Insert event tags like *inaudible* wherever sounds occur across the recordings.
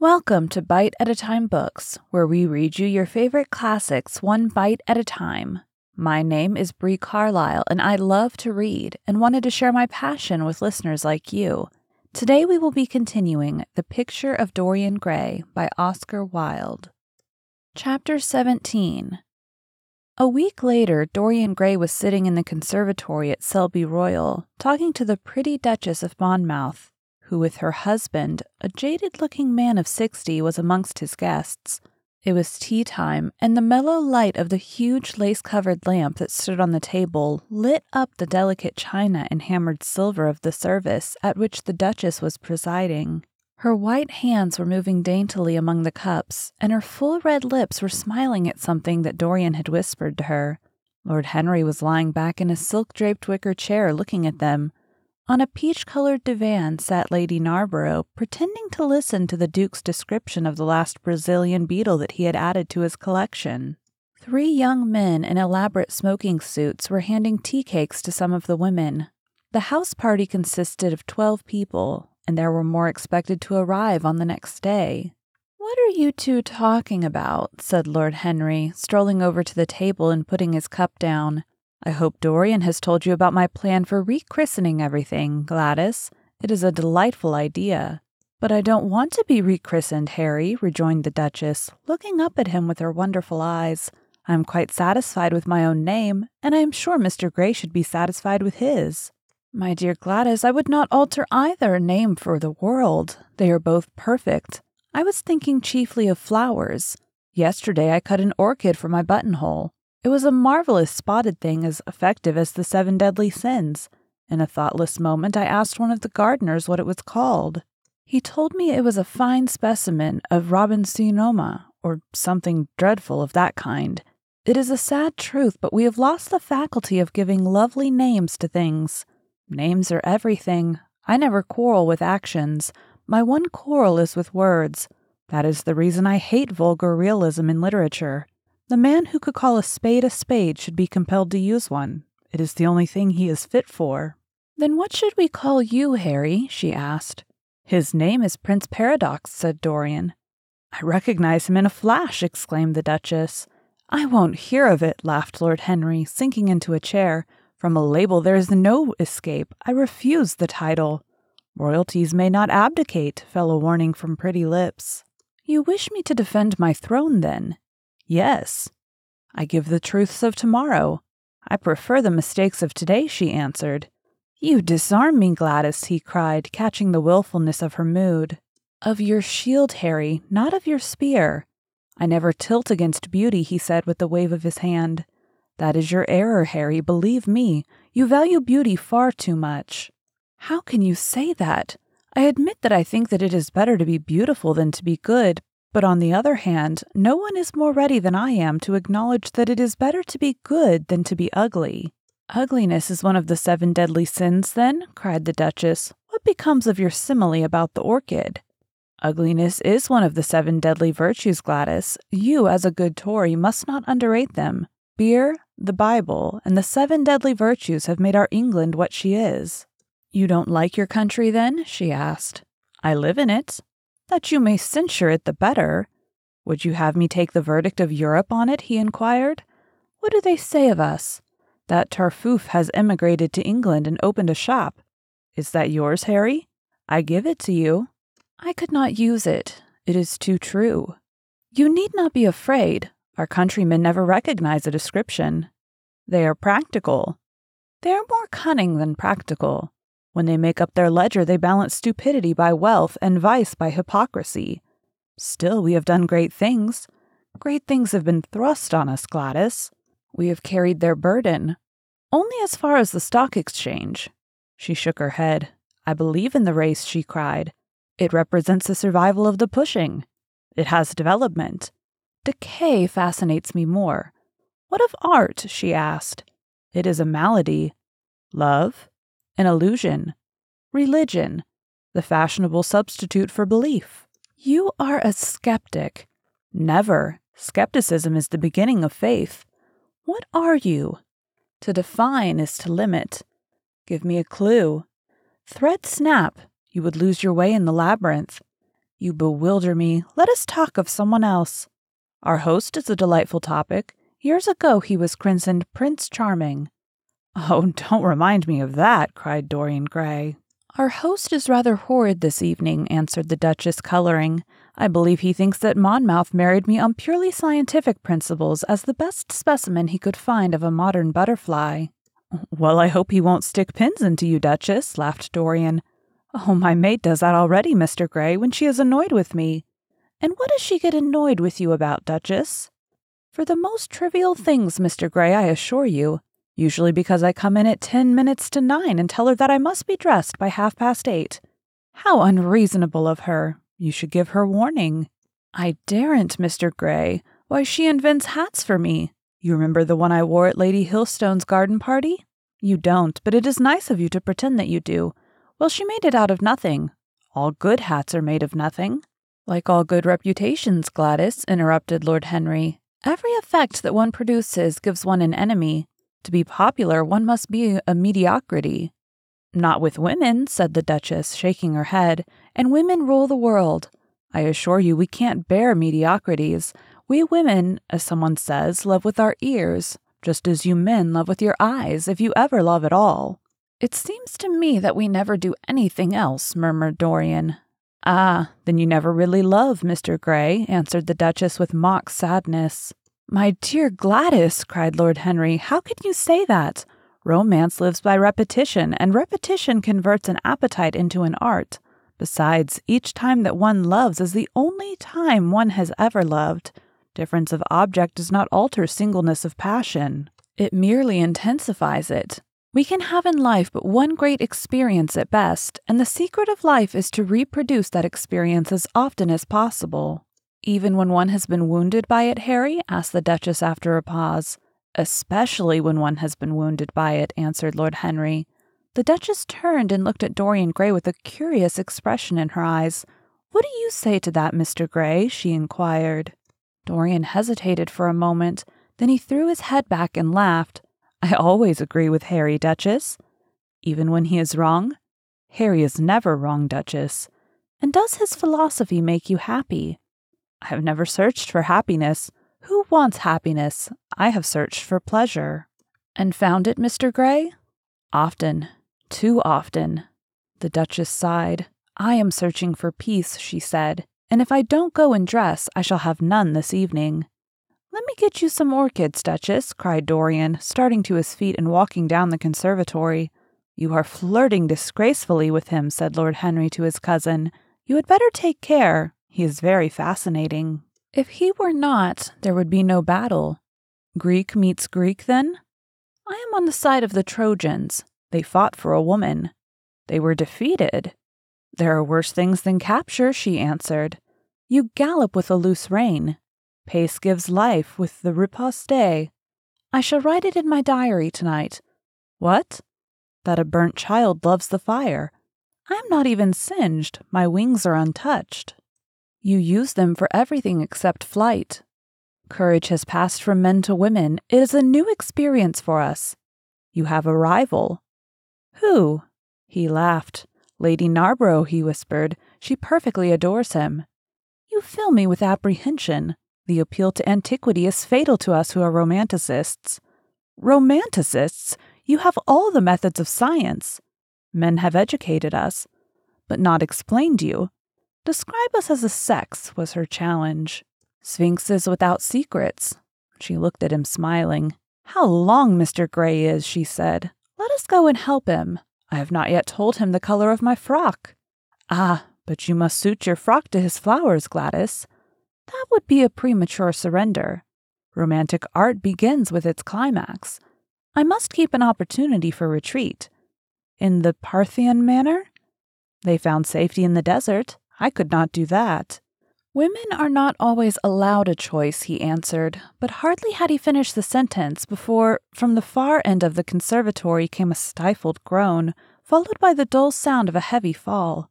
Welcome to Bite at a Time Books, where we read you your favorite classics one bite at a time. My name is Bree Carlisle, and I love to read and wanted to share my passion with listeners like you. Today we will be continuing The Picture of Dorian Gray by Oscar Wilde. Chapter 17 A week later, Dorian Gray was sitting in the conservatory at Selby Royal, talking to the pretty Duchess of Monmouth, who, with her husband, a jaded looking man of sixty, was amongst his guests. It was tea time, and the mellow light of the huge lace covered lamp that stood on the table lit up the delicate china and hammered silver of the service at which the Duchess was presiding. Her white hands were moving daintily among the cups, and her full red lips were smiling at something that Dorian had whispered to her. Lord Henry was lying back in a silk draped wicker chair looking at them. On a peach colored divan sat Lady Narborough, pretending to listen to the Duke's description of the last Brazilian beetle that he had added to his collection. Three young men in elaborate smoking suits were handing tea cakes to some of the women. The house party consisted of twelve people, and there were more expected to arrive on the next day. What are you two talking about? said Lord Henry, strolling over to the table and putting his cup down. I hope Dorian has told you about my plan for rechristening everything, Gladys. It is a delightful idea. But I don't want to be rechristened, Harry, rejoined the Duchess, looking up at him with her wonderful eyes. I am quite satisfied with my own name, and I am sure Mr. Gray should be satisfied with his. My dear Gladys, I would not alter either name for the world. They are both perfect. I was thinking chiefly of flowers. Yesterday I cut an orchid for my buttonhole. It was a marvelous spotted thing as effective as the seven deadly sins. In a thoughtless moment, I asked one of the gardeners what it was called. He told me it was a fine specimen of Robinsoniana, or something dreadful of that kind. It is a sad truth, but we have lost the faculty of giving lovely names to things. Names are everything. I never quarrel with actions. My one quarrel is with words. That is the reason I hate vulgar realism in literature. The man who could call a spade a spade should be compelled to use one. It is the only thing he is fit for. Then what should we call you, Harry? she asked. His name is Prince Paradox, said Dorian. I recognize him in a flash, exclaimed the Duchess. I won't hear of it, laughed Lord Henry, sinking into a chair. From a label there is no escape. I refuse the title. Royalties may not abdicate, fell a warning from pretty lips. You wish me to defend my throne, then? Yes. I give the truths of tomorrow. I prefer the mistakes of today, she answered. You disarm me, Gladys, he cried, catching the wilfulness of her mood. Of your shield, Harry, not of your spear. I never tilt against beauty, he said with a wave of his hand. That is your error, Harry, believe me. You value beauty far too much. How can you say that? I admit that I think that it is better to be beautiful than to be good, but on the other hand, no one is more ready than I am to acknowledge that it is better to be good than to be ugly. Ugliness is one of the seven deadly sins, then? cried the Duchess. What becomes of your simile about the orchid? Ugliness is one of the seven deadly virtues, Gladys. You, as a good Tory, must not underrate them. Beer, the Bible, and the seven deadly virtues have made our England what she is. You don't like your country, then? she asked. I live in it. That you may censure it the better. Would you have me take the verdict of Europe on it? he inquired. What do they say of us? That Tartuffe has emigrated to England and opened a shop. Is that yours, Harry? I give it to you. I could not use it. It is too true. You need not be afraid. Our countrymen never recognize a description. They are practical. They are more cunning than practical. When they make up their ledger, they balance stupidity by wealth and vice by hypocrisy. Still, we have done great things. Great things have been thrust on us, Gladys. We have carried their burden. Only as far as the stock exchange. She shook her head. I believe in the race, she cried. It represents the survival of the pushing. It has development. Decay fascinates me more. What of art? she asked. It is a malady. Love? An illusion. Religion. The fashionable substitute for belief. You are a skeptic. Never. Skepticism is the beginning of faith. What are you? To define is to limit. Give me a clue. Thread snap, you would lose your way in the labyrinth. You bewilder me. Let us talk of someone else. Our host is a delightful topic. Years ago he was christened Prince Charming. Oh, *laughs* don't remind me of that, cried Dorian Gray. Our host is rather horrid this evening, answered the Duchess, coloring. I believe he thinks that Monmouth married me on purely scientific principles as the best specimen he could find of a modern butterfly. Well, I hope he won't stick pins into you, Duchess, laughed Dorian. Oh, my maid does that already, Mr. Gray, when she is annoyed with me. And what does she get annoyed with you about, Duchess? For the most trivial things, Mr. Gray, I assure you. Usually because I come in at ten minutes to nine and tell her that I must be dressed by half past eight. How unreasonable of her. You should give her warning. I daren't, Mr. Gray. Why, she invents hats for me. You remember the one I wore at Lady Hilstone's garden party? You don't, but it is nice of you to pretend that you do. Well, she made it out of nothing. All good hats are made of nothing. Like all good reputations, Gladys, interrupted Lord Henry. Every effect that one produces gives one an enemy. To be popular, one must be a mediocrity. Not with women, said the Duchess, shaking her head, and women rule the world. I assure you we can't bear mediocrities. We women, as someone says, love with our ears, just as you men love with your eyes, if you ever love at all. It seems to me that we never do anything else, murmured Dorian. Ah, then you never really love, Mr. Gray, answered the Duchess with mock sadness. My dear Gladys, cried Lord Henry, how can you say that? Romance lives by repetition, and repetition converts an appetite into an art. Besides, each time that one loves is the only time one has ever loved. Difference of object does not alter singleness of passion, it merely intensifies it. We can have in life but one great experience at best, and the secret of life is to reproduce that experience as often as possible. Even when one has been wounded by it, Harry? asked the Duchess after a pause. Especially when one has been wounded by it, answered Lord Henry. The Duchess turned and looked at Dorian Gray with a curious expression in her eyes. What do you say to that, Mr. Gray? she inquired. Dorian hesitated for a moment, then he threw his head back and laughed. I always agree with Harry, Duchess. Even when he is wrong? Harry is never wrong, Duchess. And does his philosophy make you happy? I have never searched for happiness. Who wants happiness? I have searched for pleasure. And found it, Mr. Gray? Often. Too often. The Duchess sighed. I am searching for peace, she said, and if I don't go and dress, I shall have none this evening. Let me get you some orchids, Duchess, cried Dorian, starting to his feet and walking down the conservatory. You are flirting disgracefully with him, said Lord Henry to his cousin. You had better take care. He is very fascinating. If he were not, there would be no battle. Greek meets Greek, then? I am on the side of the Trojans. They fought for a woman. They were defeated. There are worse things than capture, she answered. You gallop with a loose rein. Pace gives life with the riposte. I shall write it in my diary tonight. What? That a burnt child loves the fire. I am not even singed. My wings are untouched. You use them for everything except flight. Courage has passed from men to women. It is a new experience for us. You have a rival. Who? He laughed. Lady Narborough, he whispered. She perfectly adores him. You fill me with apprehension. The appeal to antiquity is fatal to us who are romanticists. Romanticists? You have all the methods of science. Men have educated us, but not explained you. Describe us as a sex, was her challenge. Sphinxes without secrets. She looked at him, smiling. How long Mr. Gray is, she said. Let us go and help him. I have not yet told him the color of my frock. Ah, but you must suit your frock to his flowers, Gladys. That would be a premature surrender. Romantic art begins with its climax. I must keep an opportunity for retreat. In the Parthian manner? They found safety in the desert. I could not do that. Women are not always allowed a choice, he answered, but hardly had he finished the sentence before, from the far end of the conservatory, came a stifled groan, followed by the dull sound of a heavy fall.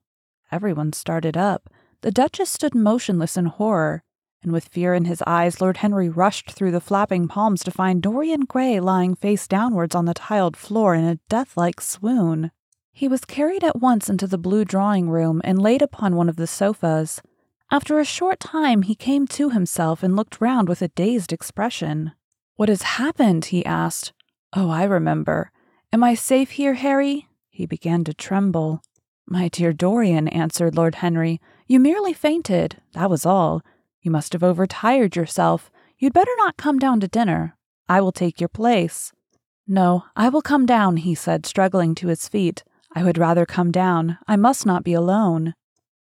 Everyone started up. The Duchess stood motionless in horror and with fear in his eyes, Lord Henry rushed through the flapping palms to find Dorian Gray lying face downwards on the tiled floor in a death-like swoon. He was carried at once into the blue drawing room and laid upon one of the sofas. After a short time, he came to himself and looked round with a dazed expression. What has happened? he asked. Oh, I remember. Am I safe here, Harry? He began to tremble. My dear Dorian, answered Lord Henry, you merely fainted. That was all. You must have overtired yourself. You'd better not come down to dinner. I will take your place. No, I will come down, he said, struggling to his feet. I would rather come down. I must not be alone.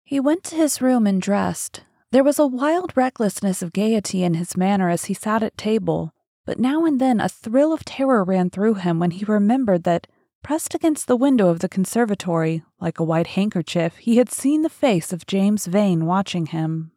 He went to his room and dressed. There was a wild recklessness of gaiety in his manner as he sat at table, but now and then a thrill of terror ran through him when he remembered that, pressed against the window of the conservatory, like a white handkerchief, he had seen the face of James Vane watching him.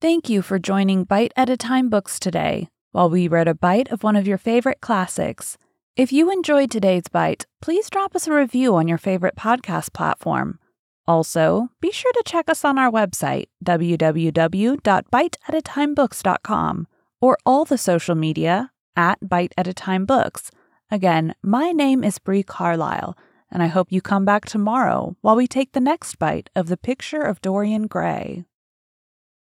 Thank you for joining Bite at a Time Books today, while we read a bite of one of your favorite classics. If you enjoyed today's bite, please drop us a review on your favorite podcast platform. Also, be sure to check us on our website, www.biteatatimebooks.com, or all the social media at Bite at a Time Books. Again, my name is Bree Carlisle, and I hope you come back tomorrow while we take the next bite of the picture of Dorian Gray.